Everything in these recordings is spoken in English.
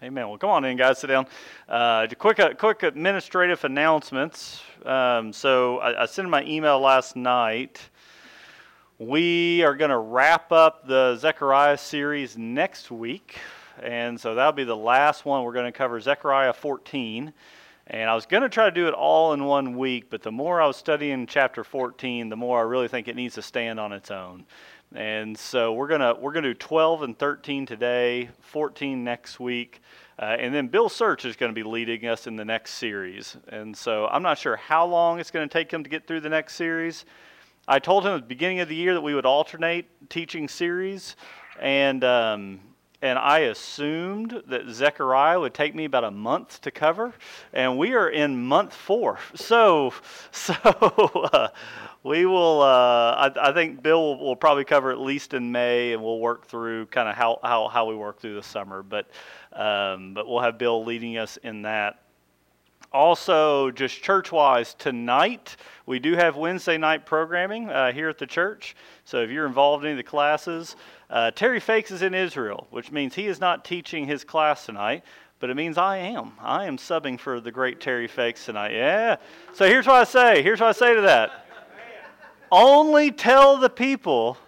Amen. Well, come on in, guys. Sit down. Uh, quick, uh, quick administrative announcements. Um, so I, I sent my email last night. We are going to wrap up the Zechariah series next week, and so that'll be the last one. We're going to cover Zechariah 14. And I was going to try to do it all in one week, but the more I was studying chapter 14, the more I really think it needs to stand on its own. And so we're gonna we're gonna do 12 and 13 today, 14 next week, uh, and then Bill Search is going to be leading us in the next series. And so I'm not sure how long it's going to take him to get through the next series. I told him at the beginning of the year that we would alternate teaching series, and um, and I assumed that Zechariah would take me about a month to cover, and we are in month four. So so. Uh, we will. Uh, I, I, think Bill will, will, probably cover at least in May, and we'll work through kind of how, how, how we work through the summer. But um, but we'll have Bill leading us in that. Also, just church wise, tonight we do have Wednesday night programming uh, here at the church. So if you're involved in any of the classes, uh, Terry Fakes is in Israel, which means he is not teaching his class tonight but it means I am. I am subbing for the great Terry Fakes tonight. Yeah. So here's what I say. Here's what I say to that. Only tell the people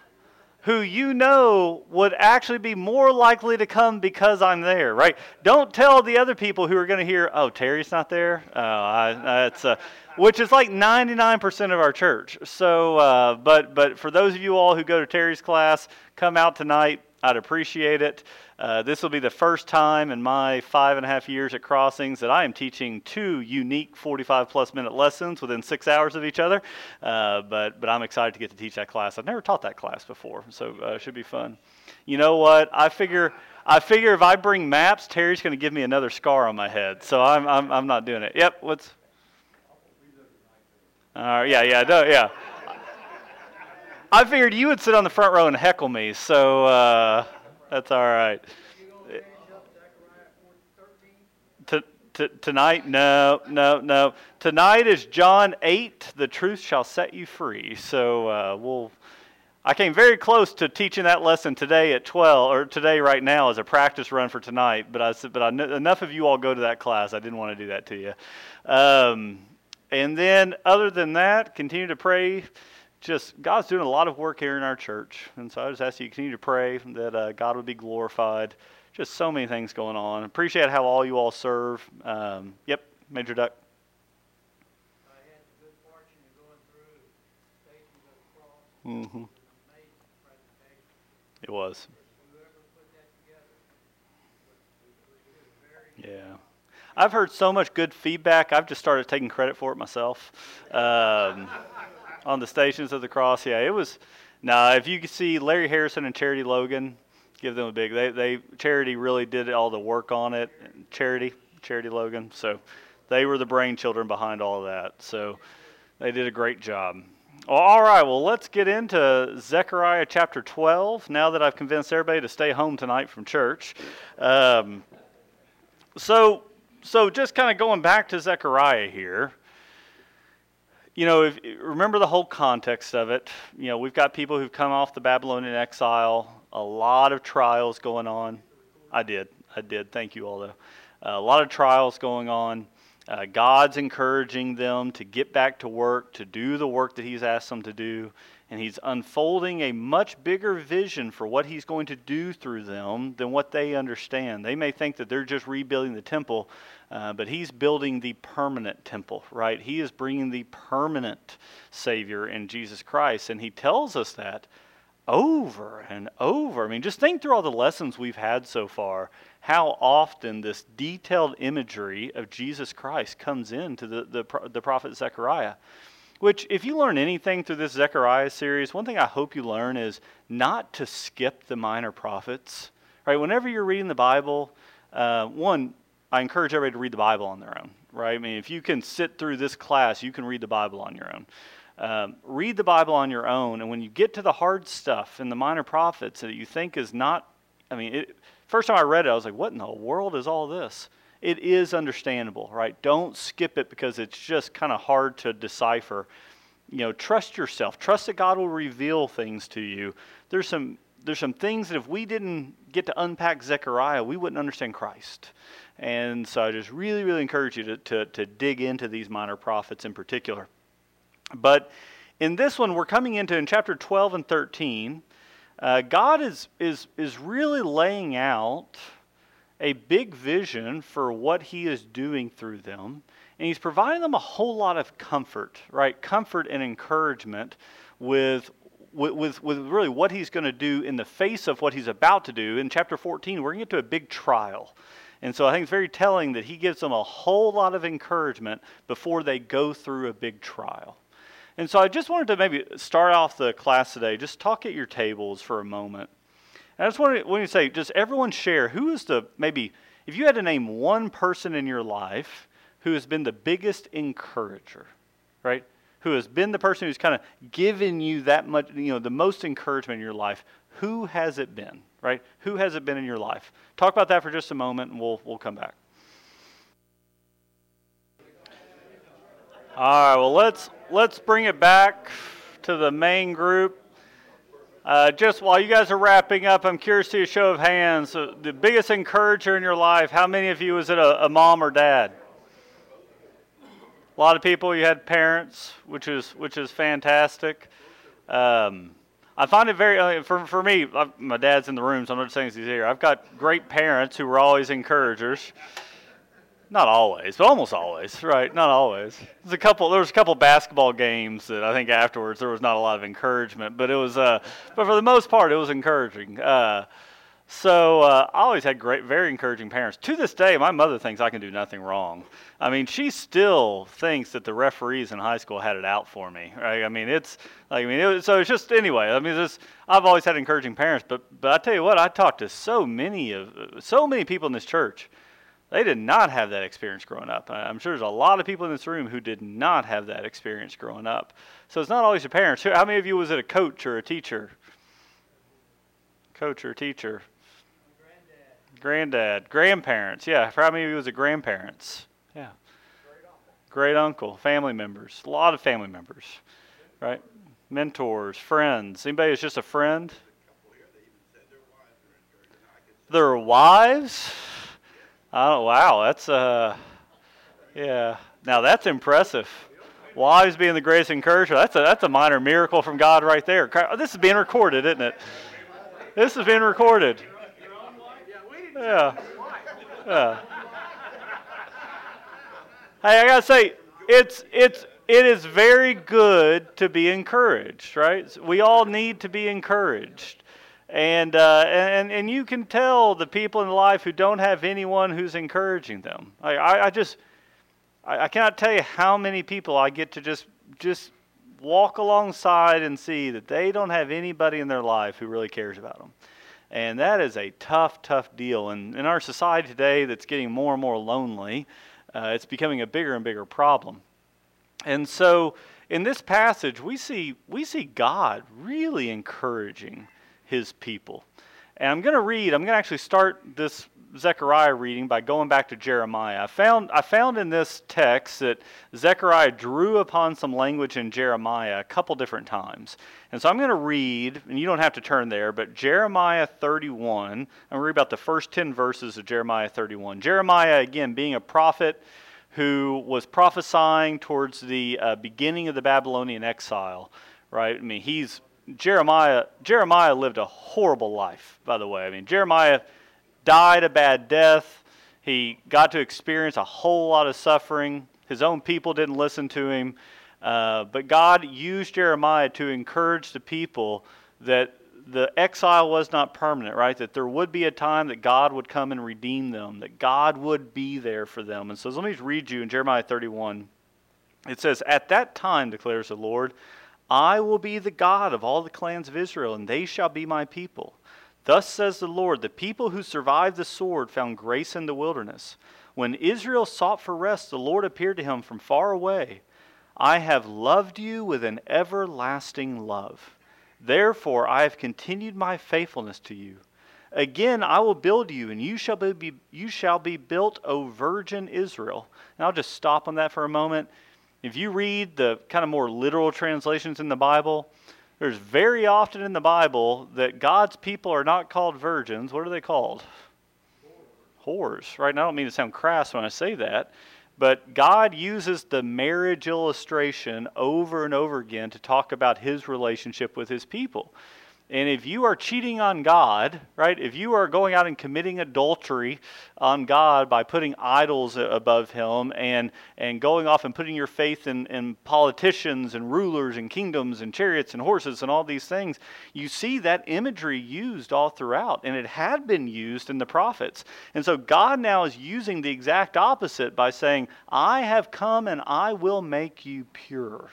who you know would actually be more likely to come because I'm there, right? Don't tell the other people who are going to hear, "Oh, Terry's not there." Oh, I, it's uh, which is like 99% of our church. So, uh, but but for those of you all who go to Terry's class, come out tonight. I'd appreciate it. Uh, this will be the first time in my five and a half years at Crossings that I am teaching two unique 45 plus minute lessons within six hours of each other. Uh, but, but I'm excited to get to teach that class. I've never taught that class before, so uh, it should be fun. You know what? I figure. I figure if I bring maps, Terry's going to give me another scar on my head. So I'm, I'm, I'm not doing it. Yep. What's? Right. Yeah. Yeah. Yeah. I figured you would sit on the front row and heckle me. So. Uh, that's all right. T- t- tonight, no, no, no. Tonight is John 8, the truth shall set you free. So uh, we'll. I came very close to teaching that lesson today at 12, or today right now as a practice run for tonight. But I said, but I, enough of you all go to that class. I didn't want to do that to you. Um, and then, other than that, continue to pray just God's doing a lot of work here in our church, and so I just ask you to continue to pray that uh, God would be glorified. Just so many things going on. Appreciate how all you all serve. Um, yep, Major Duck. Mm-hmm. It was. Yeah. I've heard so much good feedback. I've just started taking credit for it myself. Um, on the Stations of the Cross. Yeah, it was. Now, if you can see Larry Harrison and Charity Logan, give them a big. They they Charity really did all the work on it. Charity Charity Logan. So they were the brainchildren behind all of that. So they did a great job. Well, all right, well, let's get into Zechariah chapter 12 now that I've convinced everybody to stay home tonight from church. Um, so, so just kind of going back to Zechariah here, you know, if, remember the whole context of it. You know, we've got people who've come off the Babylonian exile, a lot of trials going on. I did. I did. Thank you all, though. Uh, a lot of trials going on. Uh, God's encouraging them to get back to work, to do the work that He's asked them to do and he's unfolding a much bigger vision for what he's going to do through them than what they understand. They may think that they're just rebuilding the temple, uh, but he's building the permanent temple, right? He is bringing the permanent Savior in Jesus Christ, and he tells us that over and over. I mean, just think through all the lessons we've had so far, how often this detailed imagery of Jesus Christ comes into the, the, the prophet Zechariah. Which, if you learn anything through this Zechariah series, one thing I hope you learn is not to skip the minor prophets. Right? Whenever you're reading the Bible, uh, one, I encourage everybody to read the Bible on their own. Right? I mean, if you can sit through this class, you can read the Bible on your own. Um, read the Bible on your own, and when you get to the hard stuff in the minor prophets that you think is not, I mean, it, first time I read it, I was like, what in the world is all this? It is understandable, right? Don't skip it because it's just kind of hard to decipher. You know, trust yourself. Trust that God will reveal things to you. There's some there's some things that if we didn't get to unpack Zechariah, we wouldn't understand Christ. And so I just really, really encourage you to, to, to dig into these minor prophets in particular. But in this one, we're coming into in chapter 12 and 13. Uh, God is, is, is really laying out a big vision for what He is doing through them. And He's providing them a whole lot of comfort, right? Comfort and encouragement with with, with, really what he's going to do in the face of what he's about to do. In chapter 14, we're going to get to a big trial. And so I think it's very telling that he gives them a whole lot of encouragement before they go through a big trial. And so I just wanted to maybe start off the class today, just talk at your tables for a moment. I just wanted when you say, just everyone share who is the maybe if you had to name one person in your life who has been the biggest encourager, right? Who has been the person who's kind of given you that much, you know, the most encouragement in your life, who has it been? right? Who has it been in your life? Talk about that for just a moment and we'll, we'll come back. All right, well, let's, let's bring it back to the main group. Uh, just while you guys are wrapping up, I'm curious to a show of hands. Uh, the biggest encourager in your life, how many of you was it a, a mom or dad? A lot of people, you had parents, which is, which is fantastic. Um, I find it very uh, for for me. I've, my dad's in the room, so I'm not saying he's here. I've got great parents who were always encouragers. Not always, but almost always, right? Not always. There's a couple. There was a couple basketball games that I think afterwards there was not a lot of encouragement, but it was. Uh, but for the most part, it was encouraging. Uh, so uh, I always had great, very encouraging parents. To this day, my mother thinks I can do nothing wrong. I mean, she still thinks that the referees in high school had it out for me. Right? I mean, it's like I mean, it, so it's just anyway. I mean, it's, I've always had encouraging parents, but but I tell you what, I talked to so many of so many people in this church. They did not have that experience growing up. I'm sure there's a lot of people in this room who did not have that experience growing up. So it's not always your parents. How many of you was it a coach or a teacher? Coach or teacher? Granddad, Granddad. grandparents. Yeah, how many of you was it grandparents? Yeah. Great uncle, family members, a lot of family members, right? Mentors, friends. Anybody who's just a friend? Their wives? Oh wow, that's uh, yeah. Now that's impressive. Wives being the greatest encourager. That's a that's a minor miracle from God right there. This is being recorded, isn't it? This is being recorded. Yeah. Yeah. Hey, I gotta say, it's it's it is very good to be encouraged, right? We all need to be encouraged, and uh, and and you can tell the people in life who don't have anyone who's encouraging them. I I, I just I, I cannot tell you how many people I get to just just walk alongside and see that they don't have anybody in their life who really cares about them. And that is a tough, tough deal. And in our society today that's getting more and more lonely, uh, it's becoming a bigger and bigger problem. And so in this passage, we see, we see God really encouraging his people. And I'm going to read, I'm going to actually start this Zechariah reading by going back to Jeremiah. I found, I found in this text that Zechariah drew upon some language in Jeremiah a couple different times. And so I'm going to read, and you don't have to turn there, but Jeremiah 31. I'm going to read about the first 10 verses of Jeremiah 31. Jeremiah, again, being a prophet who was prophesying towards the uh, beginning of the Babylonian exile, right? I mean, he's Jeremiah. Jeremiah lived a horrible life, by the way. I mean, Jeremiah died a bad death. He got to experience a whole lot of suffering. His own people didn't listen to him. Uh, but God used Jeremiah to encourage the people that the exile was not permanent, right? That there would be a time that God would come and redeem them, that God would be there for them. And so let me read you in Jeremiah 31. It says, At that time, declares the Lord, I will be the God of all the clans of Israel, and they shall be my people. Thus says the Lord The people who survived the sword found grace in the wilderness. When Israel sought for rest, the Lord appeared to him from far away. I have loved you with an everlasting love. Therefore, I have continued my faithfulness to you. Again, I will build you, and you shall be, you shall be built, O virgin Israel. And I'll just stop on that for a moment. If you read the kind of more literal translations in the Bible, There's very often in the Bible that God's people are not called virgins. What are they called? Whores, right? And I don't mean to sound crass when I say that, but God uses the marriage illustration over and over again to talk about his relationship with his people. And if you are cheating on God, right, if you are going out and committing adultery on God by putting idols above Him and, and going off and putting your faith in, in politicians and rulers and kingdoms and chariots and horses and all these things, you see that imagery used all throughout. And it had been used in the prophets. And so God now is using the exact opposite by saying, I have come and I will make you pure,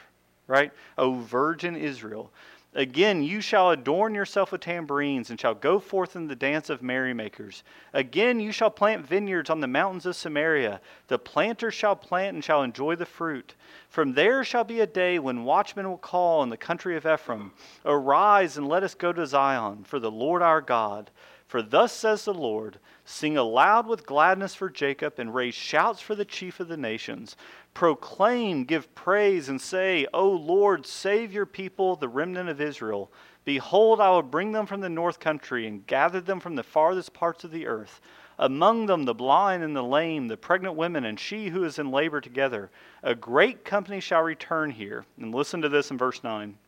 right? O virgin Israel. Again, you shall adorn yourself with tambourines, and shall go forth in the dance of merrymakers. Again, you shall plant vineyards on the mountains of Samaria. The planter shall plant and shall enjoy the fruit. From there shall be a day when watchmen will call in the country of Ephraim Arise and let us go to Zion, for the Lord our God. For thus says the Lord Sing aloud with gladness for Jacob, and raise shouts for the chief of the nations. Proclaim, give praise, and say, O Lord, save your people, the remnant of Israel. Behold, I will bring them from the north country and gather them from the farthest parts of the earth. Among them the blind and the lame, the pregnant women, and she who is in labor together. A great company shall return here. And listen to this in verse 9.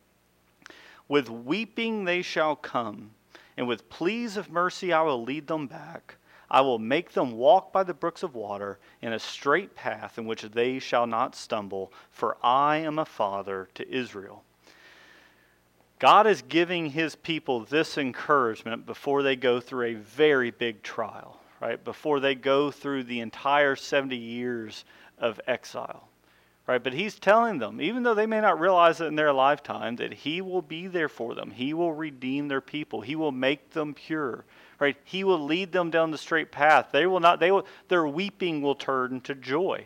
With weeping they shall come, and with pleas of mercy I will lead them back. I will make them walk by the brooks of water in a straight path in which they shall not stumble, for I am a father to Israel. God is giving his people this encouragement before they go through a very big trial, right? Before they go through the entire 70 years of exile. Right? But he's telling them, even though they may not realize it in their lifetime, that he will be there for them. He will redeem their people. He will make them pure right? He will lead them down the straight path. They will not, they will, their weeping will turn to joy.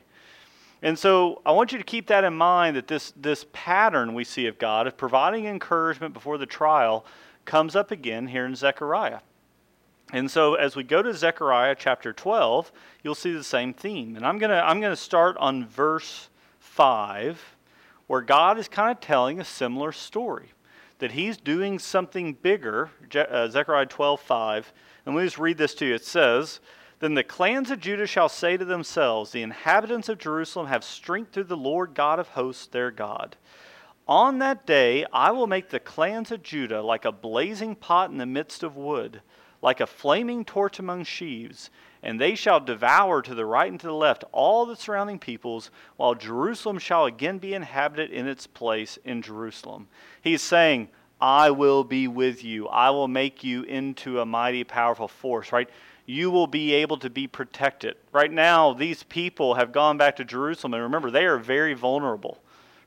And so I want you to keep that in mind that this, this pattern we see of God of providing encouragement before the trial comes up again here in Zechariah. And so as we go to Zechariah chapter 12, you'll see the same theme. And I'm going to I'm going to start on verse 5 where God is kind of telling a similar story that he's doing something bigger. Uh, Zechariah 12, 5. And let me just read this to you. It says, Then the clans of Judah shall say to themselves, The inhabitants of Jerusalem have strength through the Lord God of hosts, their God. On that day I will make the clans of Judah like a blazing pot in the midst of wood, like a flaming torch among sheaves and they shall devour to the right and to the left all the surrounding peoples, while Jerusalem shall again be inhabited in its place in Jerusalem. He's saying, I will be with you. I will make you into a mighty, powerful force, right? You will be able to be protected. Right now, these people have gone back to Jerusalem, and remember, they are very vulnerable.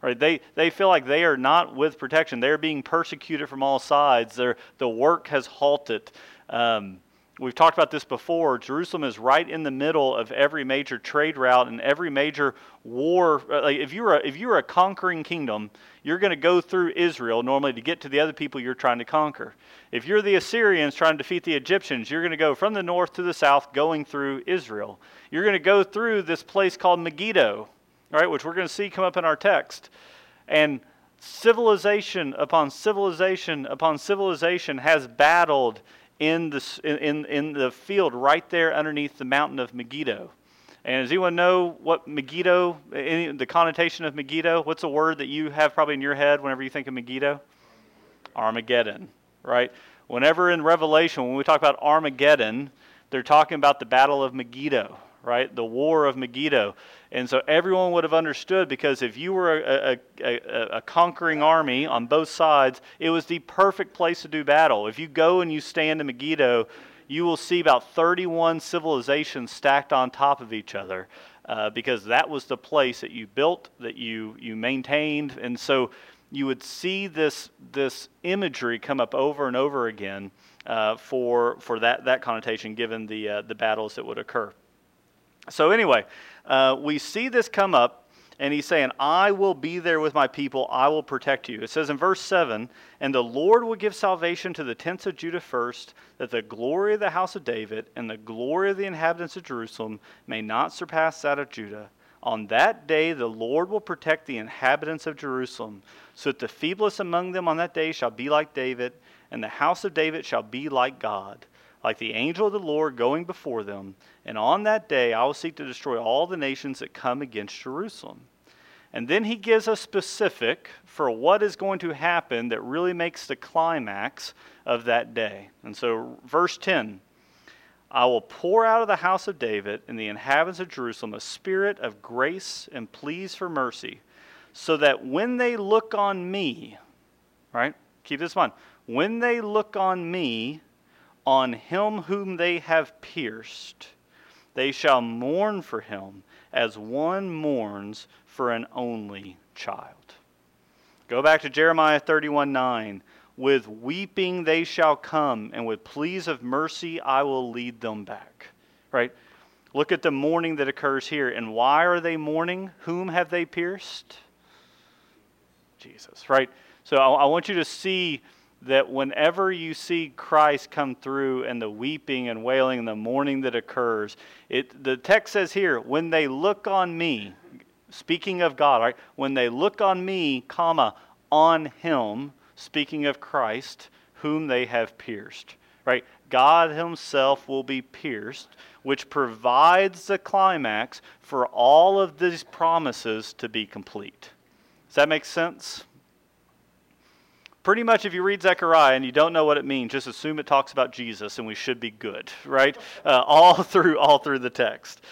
Right? They, they feel like they are not with protection. They're being persecuted from all sides. Their, the work has halted. Um, We've talked about this before. Jerusalem is right in the middle of every major trade route and every major war. Uh, like if you're a, if you're a conquering kingdom, you're going to go through Israel normally to get to the other people you're trying to conquer. If you're the Assyrians trying to defeat the Egyptians, you're going to go from the north to the south, going through Israel. You're going to go through this place called Megiddo, right, which we're going to see come up in our text, and civilization upon civilization upon civilization has battled in the, in, in the field right there underneath the mountain of Megiddo. And does anyone know what Megiddo, any, the connotation of Megiddo? What's a word that you have probably in your head whenever you think of Megiddo? Armageddon, right? Whenever in Revelation, when we talk about Armageddon, they're talking about the Battle of Megiddo, right? The War of Megiddo. And so everyone would have understood because if you were a, a, a, a, conquering army on both sides, it was the perfect place to do battle. If you go and you stand in Megiddo, you will see about 31 civilizations stacked on top of each other uh, because that was the place that you built, that you, you maintained. And so you would see this, this imagery come up over and over again uh, for, for that, that connotation given the, uh, the battles that would occur. So, anyway, uh, we see this come up, and he's saying, I will be there with my people, I will protect you. It says in verse 7 And the Lord will give salvation to the tents of Judah first, that the glory of the house of David and the glory of the inhabitants of Jerusalem may not surpass that of Judah. On that day the Lord will protect the inhabitants of Jerusalem, so that the feeblest among them on that day shall be like David, and the house of David shall be like God, like the angel of the Lord going before them. And on that day I will seek to destroy all the nations that come against Jerusalem. And then he gives a specific for what is going to happen that really makes the climax of that day. And so, verse 10 I will pour out of the house of David and the inhabitants of Jerusalem a spirit of grace and pleas for mercy, so that when they look on me, right? Keep this in mind. When they look on me, on him whom they have pierced, they shall mourn for him as one mourns for an only child. Go back to Jeremiah 31 9. With weeping they shall come, and with pleas of mercy I will lead them back. Right? Look at the mourning that occurs here. And why are they mourning? Whom have they pierced? Jesus, right? So I, I want you to see that whenever you see Christ come through and the weeping and wailing and the mourning that occurs, it, the text says here, when they look on me, speaking of God, right? When they look on me, comma, on him, speaking of Christ, whom they have pierced. Right? God Himself will be pierced, which provides the climax for all of these promises to be complete. Does that make sense? Pretty much, if you read Zechariah and you don't know what it means, just assume it talks about Jesus, and we should be good, right? Uh, all through all through the text.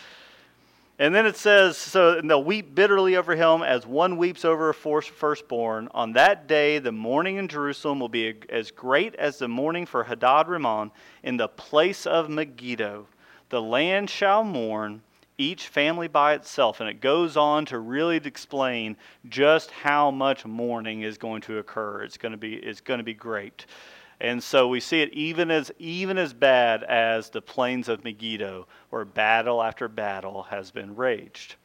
And then it says, so they'll weep bitterly over him as one weeps over a firstborn. On that day, the mourning in Jerusalem will be as great as the mourning for Hadad Rimmon in the place of Megiddo. The land shall mourn, each family by itself. And it goes on to really explain just how much mourning is going to occur. It's going to be, it's going to be great. And so we see it even as even as bad as the plains of Megiddo, where battle after battle has been raged.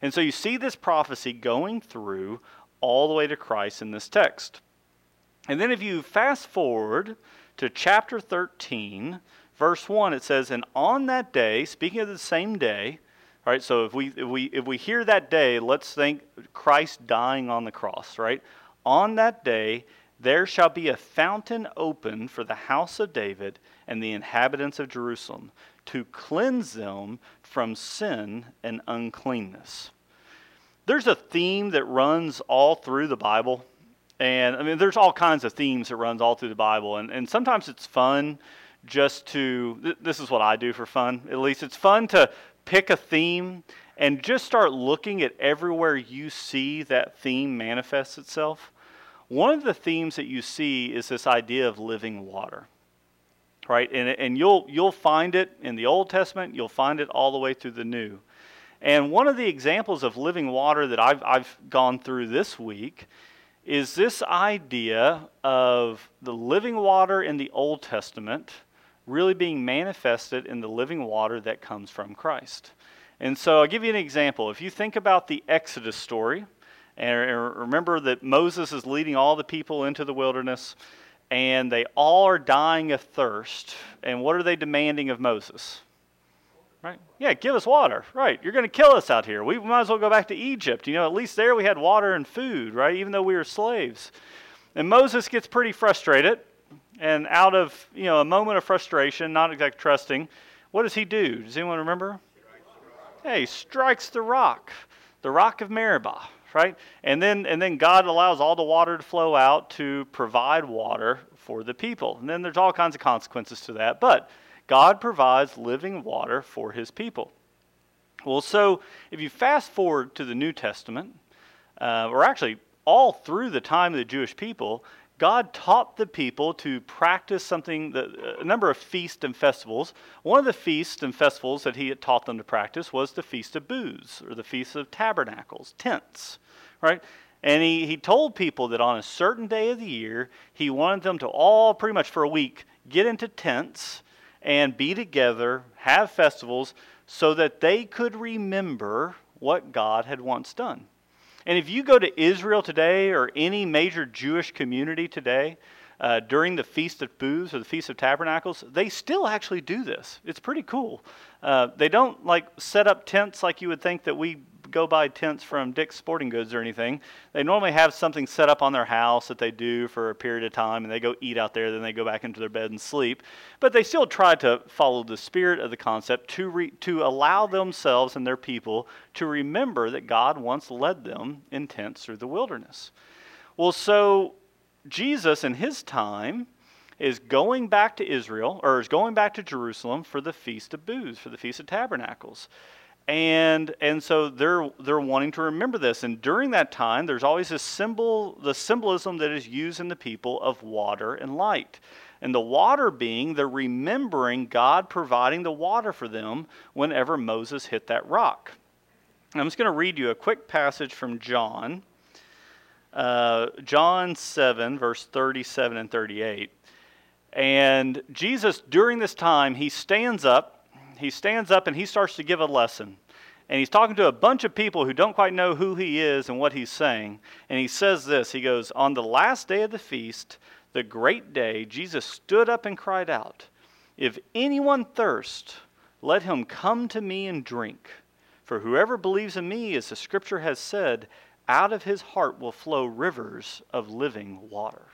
And so you see this prophecy going through all the way to Christ in this text. And then if you fast forward to chapter 13, verse 1, it says, And on that day, speaking of the same day, right? So if we if we if we hear that day, let's think Christ dying on the cross, right? On that day, there shall be a fountain open for the house of David and the inhabitants of Jerusalem to cleanse them from sin and uncleanness. There's a theme that runs all through the Bible. And I mean, there's all kinds of themes that runs all through the Bible. And, and sometimes it's fun just to, th- this is what I do for fun, at least. It's fun to pick a theme and just start looking at everywhere you see that theme manifest itself. One of the themes that you see is this idea of living water. Right? And, and you'll, you'll find it in the Old Testament, you'll find it all the way through the New. And one of the examples of living water that I've, I've gone through this week is this idea of the living water in the Old Testament really being manifested in the living water that comes from Christ. And so I'll give you an example. If you think about the Exodus story, and remember that Moses is leading all the people into the wilderness, and they all are dying of thirst. And what are they demanding of Moses? Right? Yeah, give us water. Right. You're going to kill us out here. We might as well go back to Egypt. You know, at least there we had water and food, right? Even though we were slaves. And Moses gets pretty frustrated. And out of, you know, a moment of frustration, not exactly trusting, what does he do? Does anyone remember? Hey, he strikes the rock, the rock of Meribah right? And then, and then God allows all the water to flow out to provide water for the people. And then there's all kinds of consequences to that. But God provides living water for his people. Well, so if you fast forward to the New Testament, uh, or actually all through the time of the Jewish people, God taught the people to practice something, that, a number of feasts and festivals. One of the feasts and festivals that he had taught them to practice was the Feast of Booths, or the Feast of Tabernacles, tents right? And he, he told people that on a certain day of the year, he wanted them to all, pretty much for a week, get into tents and be together, have festivals, so that they could remember what God had once done. And if you go to Israel today or any major Jewish community today, uh, during the Feast of Booths or the Feast of Tabernacles, they still actually do this. It's pretty cool. Uh, they don't like set up tents like you would think that we go buy tents from Dick's Sporting Goods or anything, they normally have something set up on their house that they do for a period of time and they go eat out there, then they go back into their bed and sleep. But they still try to follow the spirit of the concept to, re, to allow themselves and their people to remember that God once led them in tents through the wilderness. Well, so Jesus in his time is going back to Israel, or is going back to Jerusalem for the Feast of Booths, for the Feast of Tabernacles. And, and so they're, they're wanting to remember this. And during that time, there's always this symbol, the symbolism that is used in the people of water and light. And the water being, they're remembering God providing the water for them whenever Moses hit that rock. I'm just going to read you a quick passage from John. Uh, John 7, verse 37 and 38. And Jesus, during this time, he stands up. He stands up and he starts to give a lesson. And he's talking to a bunch of people who don't quite know who he is and what he's saying. And he says this He goes, On the last day of the feast, the great day, Jesus stood up and cried out, If anyone thirst, let him come to me and drink. For whoever believes in me, as the scripture has said, out of his heart will flow rivers of living water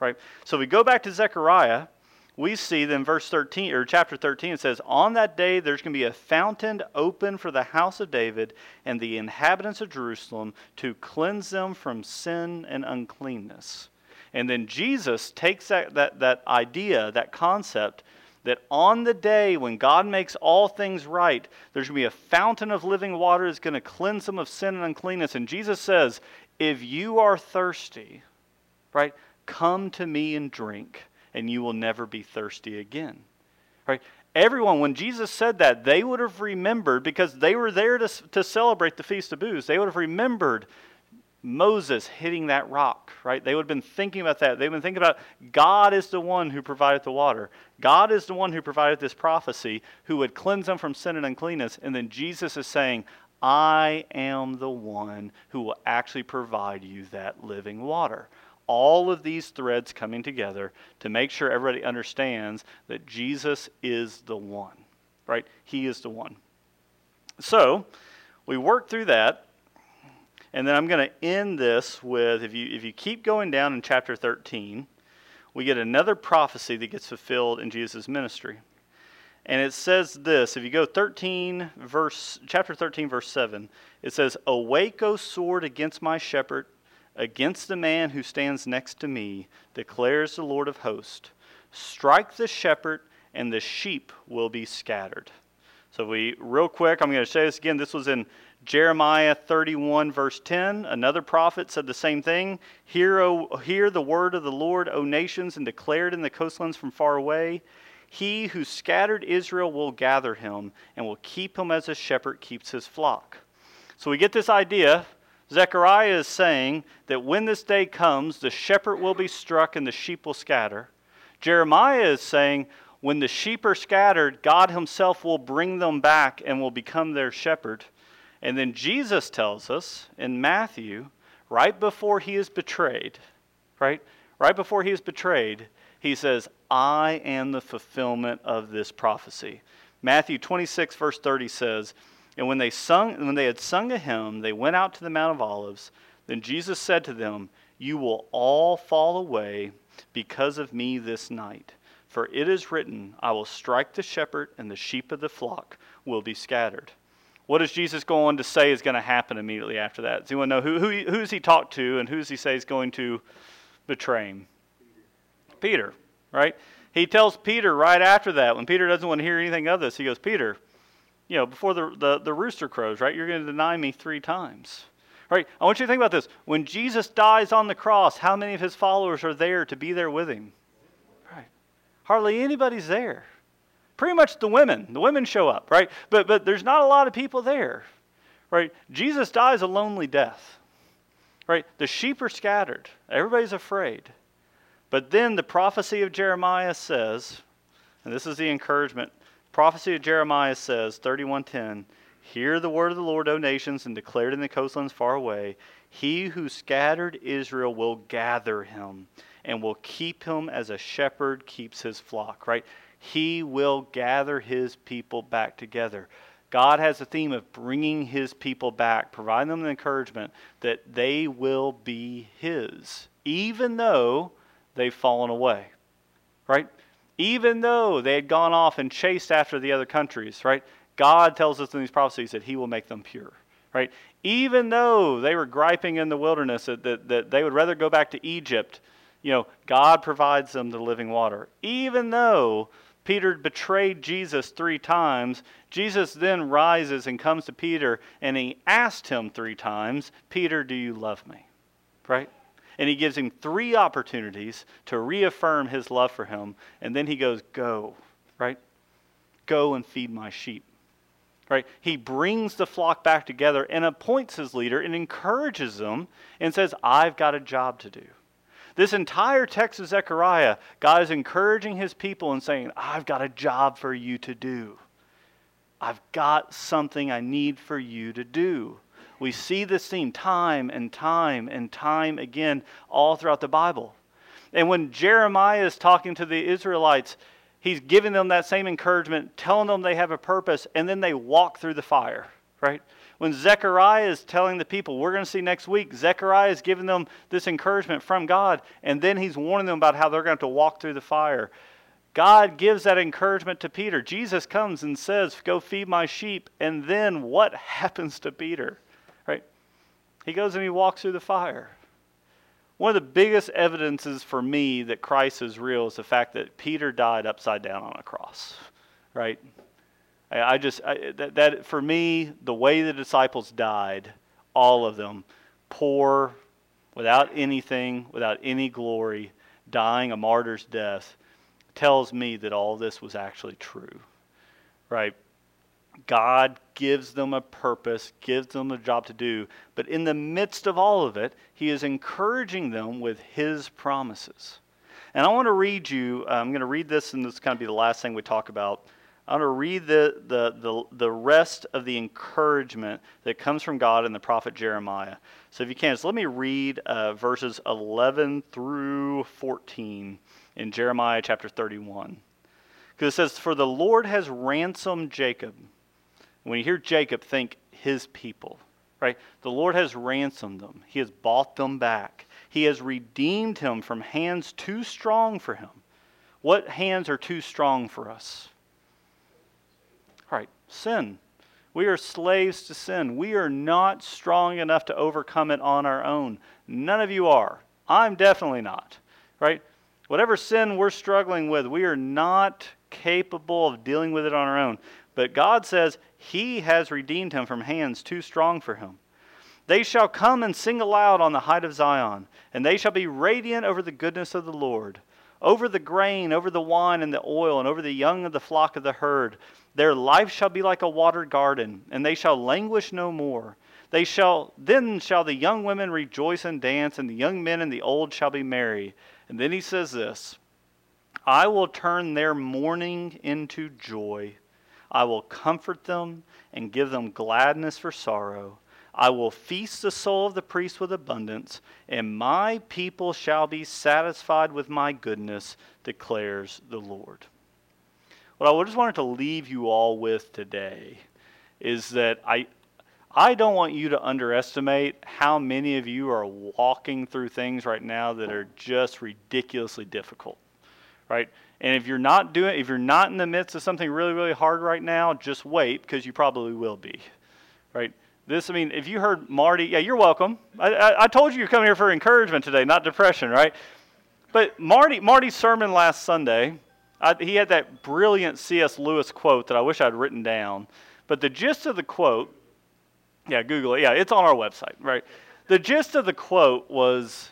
right? So we go back to Zechariah, we see then verse 13 or chapter 13 it says on that day there's going to be a fountain open for the house of David and the inhabitants of Jerusalem to cleanse them from sin and uncleanness. And then Jesus takes that, that, that idea, that concept, that on the day when God makes all things right, there's going to be a fountain of living water that's going to cleanse them of sin and uncleanness. And Jesus says, if you are thirsty, right, Come to me and drink, and you will never be thirsty again. Right? Everyone, when Jesus said that, they would have remembered because they were there to, to celebrate the Feast of Booths. They would have remembered Moses hitting that rock, right? They would have been thinking about that. They would have been thinking about God is the one who provided the water. God is the one who provided this prophecy, who would cleanse them from sin and uncleanness. And then Jesus is saying, I am the one who will actually provide you that living water all of these threads coming together to make sure everybody understands that Jesus is the one, right? He is the one. So, we work through that, and then I'm going to end this with if you, if you keep going down in chapter 13, we get another prophecy that gets fulfilled in Jesus' ministry. And it says this if you go 13 verse chapter 13 verse 7 it says awake o sword against my shepherd Against the man who stands next to me, declares the Lord of hosts, strike the shepherd, and the sheep will be scattered. So, we, real quick, I'm going to say this again. This was in Jeremiah 31, verse 10. Another prophet said the same thing. Hear, o, hear the word of the Lord, O nations, and declare it in the coastlands from far away. He who scattered Israel will gather him, and will keep him as a shepherd keeps his flock. So, we get this idea Zechariah is saying that when this day comes, the shepherd will be struck and the sheep will scatter. Jeremiah is saying when the sheep are scattered, God Himself will bring them back and will become their shepherd. And then Jesus tells us in Matthew, right before He is betrayed, right? Right before He is betrayed, He says, I am the fulfillment of this prophecy. Matthew 26, verse 30 says, and when they, sung, when they had sung a hymn, they went out to the Mount of Olives. Then Jesus said to them, You will all fall away because of me this night. For it is written, I will strike the shepherd, and the sheep of the flock will be scattered. What does Jesus go on to say is going to happen immediately after that? Does anyone know who, who who's he talked to and who's he say is going to betray him? Peter, right? He tells Peter right after that, when Peter doesn't want to hear anything of this, he goes, Peter, you know, before the, the, the rooster crows, right? You're going to deny me three times. Right? I want you to think about this. When Jesus dies on the cross, how many of his followers are there to be there with him? Right. Hardly anybody's there. Pretty much the women. The women show up, right? But but there's not a lot of people there. Right? Jesus dies a lonely death. Right? The sheep are scattered. Everybody's afraid. But then the prophecy of Jeremiah says, and this is the encouragement prophecy of Jeremiah says, 31:10, Hear the word of the Lord, O nations, and declare it in the coastlands far away. He who scattered Israel will gather him and will keep him as a shepherd keeps his flock, right? He will gather his people back together. God has a theme of bringing his people back, providing them the encouragement that they will be his, even though they've fallen away. Right? Even though they had gone off and chased after the other countries, right? God tells us in these prophecies that he will make them pure. Right? Even though they were griping in the wilderness that, that, that they would rather go back to Egypt, you know, God provides them the living water. Even though Peter betrayed Jesus three times. Jesus then rises and comes to Peter and he asked him three times, Peter, do you love me? Right? And he gives him three opportunities to reaffirm his love for him. And then he goes, Go, right? Go and feed my sheep. Right? He brings the flock back together and appoints his leader and encourages them and says, I've got a job to do. This entire text of Zechariah, God is encouraging his people and saying, I've got a job for you to do. I've got something I need for you to do. We see this theme time and time and time again all throughout the Bible. And when Jeremiah is talking to the Israelites, he's giving them that same encouragement, telling them they have a purpose, and then they walk through the fire, right? When Zechariah is telling the people, we're going to see next week, Zechariah is giving them this encouragement from God, and then he's warning them about how they're going to, to walk through the fire. God gives that encouragement to Peter. Jesus comes and says, Go feed my sheep. And then what happens to Peter? He goes and he walks through the fire. One of the biggest evidences for me that Christ is real is the fact that Peter died upside down on a cross. Right? I, I just, I, that, that, for me, the way the disciples died, all of them, poor, without anything, without any glory, dying a martyr's death, tells me that all this was actually true. Right? God gives them a purpose, gives them a job to do, but in the midst of all of it, He is encouraging them with His promises. And I want to read you, I'm going to read this, and this is going to be the last thing we talk about. I want to read the, the, the, the rest of the encouragement that comes from God in the prophet Jeremiah. So if you can, so let me read uh, verses 11 through 14 in Jeremiah chapter 31. Because it says, For the Lord has ransomed Jacob. When you hear Jacob, think his people, right? The Lord has ransomed them, he has bought them back. He has redeemed him from hands too strong for him. What hands are too strong for us? All right, sin. We are slaves to sin. We are not strong enough to overcome it on our own. None of you are. I'm definitely not. Right? Whatever sin we're struggling with, we are not capable of dealing with it on our own. But God says He has redeemed him from hands too strong for him. They shall come and sing aloud on the height of Zion, and they shall be radiant over the goodness of the Lord. Over the grain, over the wine and the oil, and over the young of the flock of the herd. Their life shall be like a watered garden, and they shall languish no more. They shall then shall the young women rejoice and dance, and the young men and the old shall be merry. And then he says this I will turn their mourning into joy. I will comfort them and give them gladness for sorrow. I will feast the soul of the priest with abundance, and my people shall be satisfied with my goodness, declares the Lord. What I just wanted to leave you all with today is that I, I don't want you to underestimate how many of you are walking through things right now that are just ridiculously difficult, right? And if you're not doing, if you're not in the midst of something really, really hard right now, just wait because you probably will be, right? This, I mean, if you heard Marty, yeah, you're welcome. I, I, I told you you're coming here for encouragement today, not depression, right? But Marty, Marty's sermon last Sunday I, he had that brilliant C.S. Lewis quote that I wish I'd written down. But the gist of the quote, yeah, Google it. Yeah, it's on our website, right? The gist of the quote was,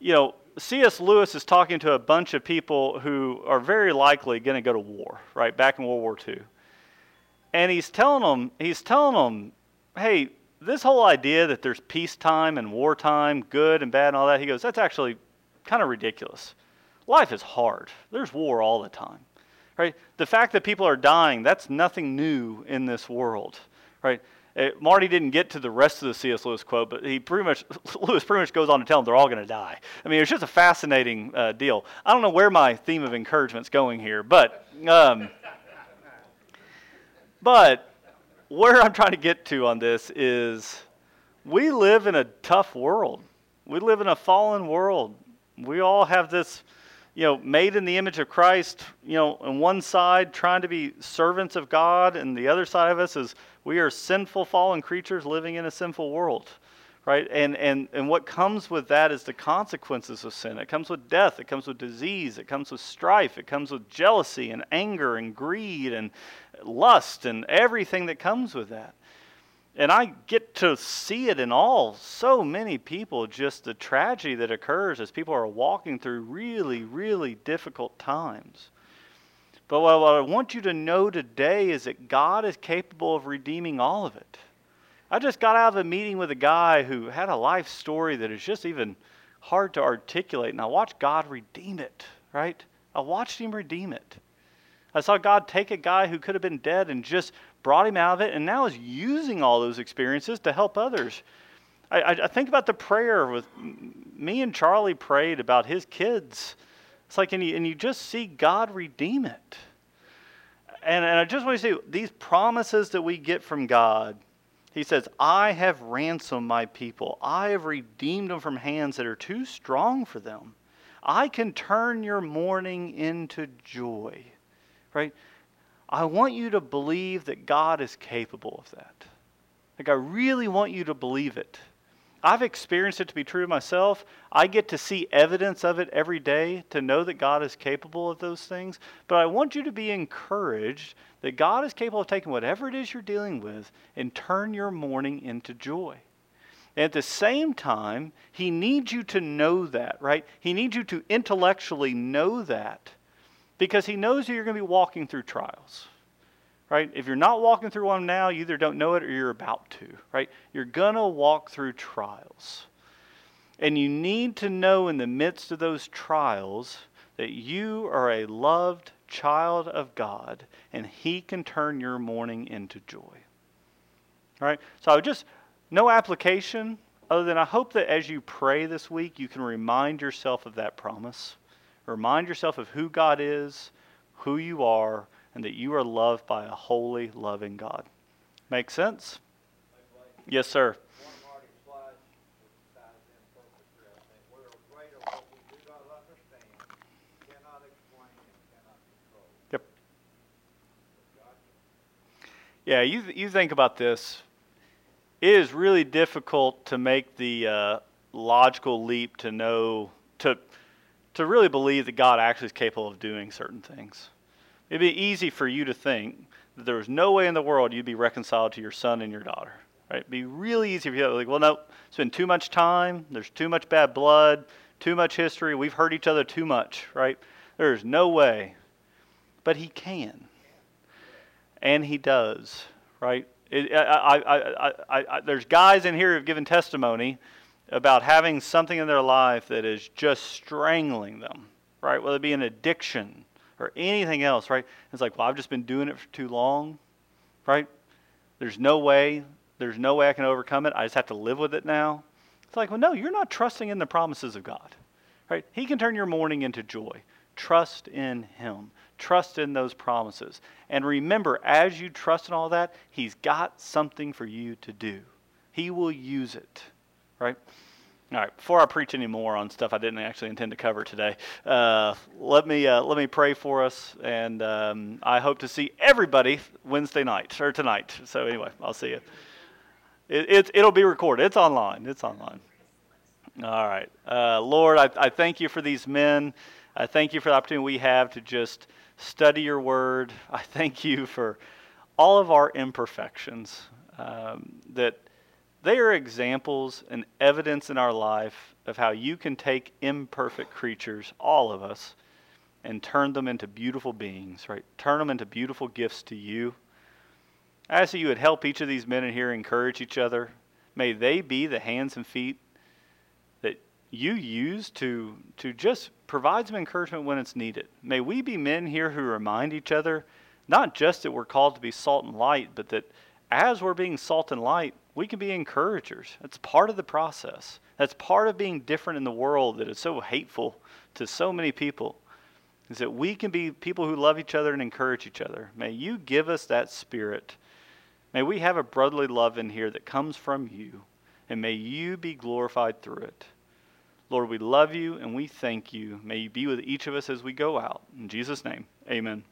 you know, C.S. Lewis is talking to a bunch of people who are very likely going to go to war, right? Back in World War II. And he's telling them, he's telling them, hey, this whole idea that there's peacetime and wartime, good and bad and all that, he goes, that's actually kind of ridiculous life is hard. There's war all the time. Right? The fact that people are dying, that's nothing new in this world. Right? It, uh, Marty didn't get to the rest of the C.S. Lewis quote, but he pretty much Lewis pretty much goes on to tell them they're all going to die. I mean, it's just a fascinating uh, deal. I don't know where my theme of encouragement's going here, but um, but where I'm trying to get to on this is we live in a tough world. We live in a fallen world. We all have this, you know, made in the image of Christ, you know, on one side trying to be servants of God, and the other side of us is we are sinful, fallen creatures living in a sinful world. Right? And, and, and what comes with that is the consequences of sin. It comes with death, it comes with disease, it comes with strife, it comes with jealousy and anger and greed and lust and everything that comes with that and I get to see it in all so many people, just the tragedy that occurs as people are walking through really, really difficult times. But what I want you to know today is that God is capable of redeeming all of it. I just got out of a meeting with a guy who had a life story that is just even hard to articulate, and I watched God redeem it, right? I watched him redeem it. I saw God take a guy who could have been dead and just brought him out of it, and now is using all those experiences to help others. I, I, think about the prayer with me and Charlie prayed about his kids. It's like, and you, and you just see God redeem it. And, and I just want to say these promises that we get from God. He says, I have ransomed my people. I have redeemed them from hands that are too strong for them. I can turn your mourning into joy. Right? I want you to believe that God is capable of that. Like, I really want you to believe it. I've experienced it to be true myself. I get to see evidence of it every day to know that God is capable of those things. But I want you to be encouraged that God is capable of taking whatever it is you're dealing with and turn your mourning into joy. And at the same time, He needs you to know that, right? He needs you to intellectually know that because he knows you're going to be walking through trials. Right? If you're not walking through one now, you either don't know it or you're about to, right? You're going to walk through trials. And you need to know in the midst of those trials that you are a loved child of God and he can turn your mourning into joy. All right? So I would just no application other than I hope that as you pray this week you can remind yourself of that promise Remind yourself of who God is, who you are, and that you are loved by a holy, loving God. Make sense? Yes, sir. Yep. Yeah, you, you think about this. It is really difficult to make the uh, logical leap to know, to, to really believe that God actually is capable of doing certain things. It'd be easy for you to think that there was no way in the world you'd be reconciled to your son and your daughter. Right? It'd be really easy for you to like, well, no, it's been too much time. There's too much bad blood, too much history. We've hurt each other too much. Right? There's no way. But he can. And he does. Right? It, I, I, I, there's guys in here who've given testimony about having something in their life that is just strangling them, right? Whether it be an addiction or anything else, right? It's like, well, I've just been doing it for too long, right? There's no way, there's no way I can overcome it. I just have to live with it now. It's like, well, no, you're not trusting in the promises of God, right? He can turn your mourning into joy. Trust in Him. Trust in those promises. And remember, as you trust in all that, He's got something for you to do. He will use it right? All right. Before I preach any more on stuff I didn't actually intend to cover today, uh, let me uh, let me pray for us, and um, I hope to see everybody Wednesday night or tonight. So anyway, I'll see you. It, it it'll be recorded. It's online. It's online. All right, uh, Lord, I, I thank you for these men. I thank you for the opportunity we have to just study your word. I thank you for all of our imperfections um, that they are examples and evidence in our life of how you can take imperfect creatures, all of us, and turn them into beautiful beings, right? Turn them into beautiful gifts to you. I ask that you would help each of these men in here encourage each other. May they be the hands and feet that you use to, to just provide some encouragement when it's needed. May we be men here who remind each other not just that we're called to be salt and light, but that as we're being salt and light, we can be encouragers. That's part of the process. That's part of being different in the world that is so hateful to so many people. Is that we can be people who love each other and encourage each other. May you give us that spirit May we have a brotherly love in here that comes from you, and may you be glorified through it. Lord, we love you and we thank you. May you be with each of us as we go out. In Jesus' name, amen.